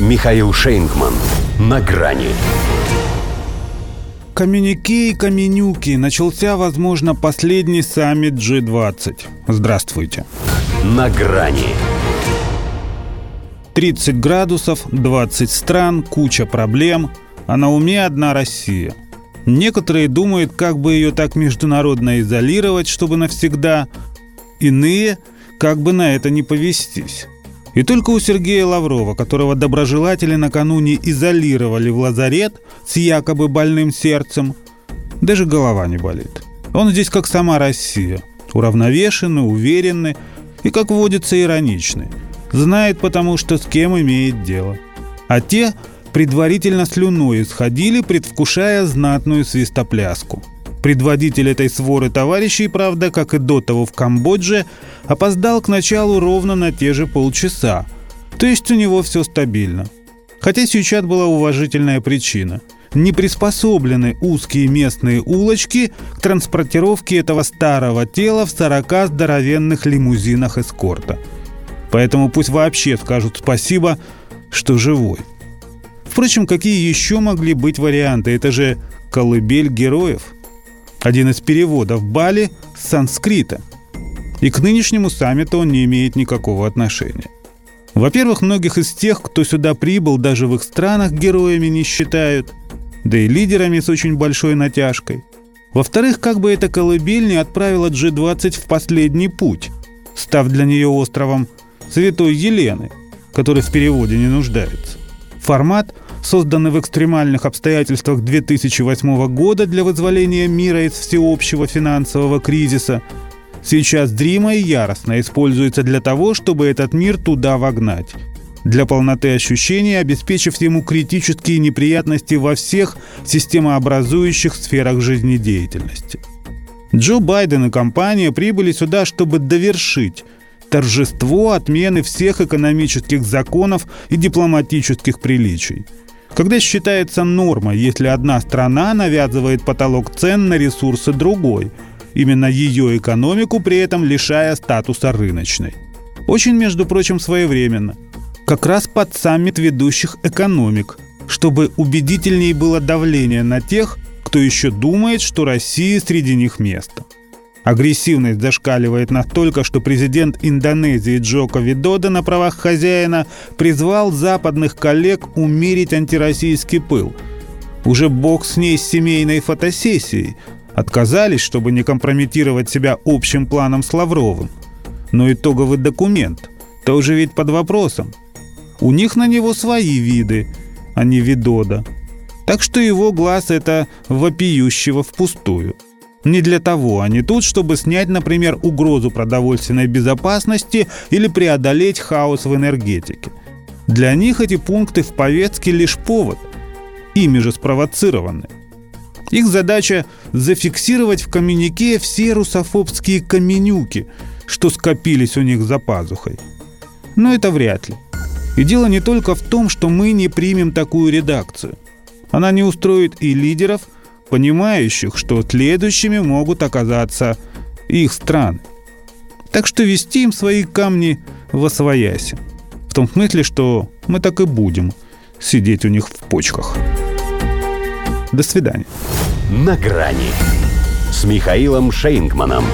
Михаил Шейнгман. На грани. Каменюки и каменюки. Начался, возможно, последний саммит G20. Здравствуйте. На грани. 30 градусов, 20 стран, куча проблем, а на уме одна Россия. Некоторые думают, как бы ее так международно изолировать, чтобы навсегда. Иные, как бы на это не повестись. И только у Сергея Лаврова, которого доброжелатели накануне изолировали в лазарет с якобы больным сердцем, даже голова не болит. Он здесь как сама Россия. Уравновешенный, уверенный и, как водится, ироничный. Знает потому, что с кем имеет дело. А те предварительно слюной исходили, предвкушая знатную свистопляску – Предводитель этой своры товарищей, правда, как и до того в Камбодже, опоздал к началу ровно на те же полчаса. То есть у него все стабильно. Хотя сейчас была уважительная причина. Не приспособлены узкие местные улочки к транспортировке этого старого тела в 40 здоровенных лимузинах эскорта. Поэтому пусть вообще скажут спасибо, что живой. Впрочем, какие еще могли быть варианты? Это же колыбель героев – один из переводов Бали с санскрита. И к нынешнему саммиту он не имеет никакого отношения. Во-первых, многих из тех, кто сюда прибыл, даже в их странах героями не считают, да и лидерами с очень большой натяжкой. Во-вторых, как бы эта колыбель не отправила G20 в последний путь, став для нее островом Святой Елены, который в переводе не нуждается. Формат созданный в экстремальных обстоятельствах 2008 года для вызволения мира из всеобщего финансового кризиса, сейчас зримо и яростно используется для того, чтобы этот мир туда вогнать. Для полноты ощущения, обеспечив ему критические неприятности во всех системообразующих сферах жизнедеятельности. Джо Байден и компания прибыли сюда, чтобы довершить торжество отмены всех экономических законов и дипломатических приличий – когда считается нормой, если одна страна навязывает потолок цен на ресурсы другой, именно ее экономику при этом лишая статуса рыночной. Очень, между прочим, своевременно. Как раз под саммит ведущих экономик, чтобы убедительнее было давление на тех, кто еще думает, что России среди них место. Агрессивность зашкаливает настолько, что президент Индонезии Джоко Видода на правах хозяина призвал западных коллег умерить антироссийский пыл. Уже бог с ней с семейной фотосессией. Отказались, чтобы не компрометировать себя общим планом с Лавровым. Но итоговый документ тоже ведь под вопросом. У них на него свои виды, а не Видода. Так что его глаз это вопиющего впустую. Не для того они тут, чтобы снять, например, угрозу продовольственной безопасности или преодолеть хаос в энергетике. Для них эти пункты в повестке лишь повод, ими же спровоцированы. Их задача – зафиксировать в коммюнике все русофобские каменюки, что скопились у них за пазухой. Но это вряд ли. И дело не только в том, что мы не примем такую редакцию. Она не устроит и лидеров – понимающих, что следующими могут оказаться их страны. Так что вести им свои камни в освояси. В том смысле, что мы так и будем сидеть у них в почках. До свидания. На грани с Михаилом Шейнгманом.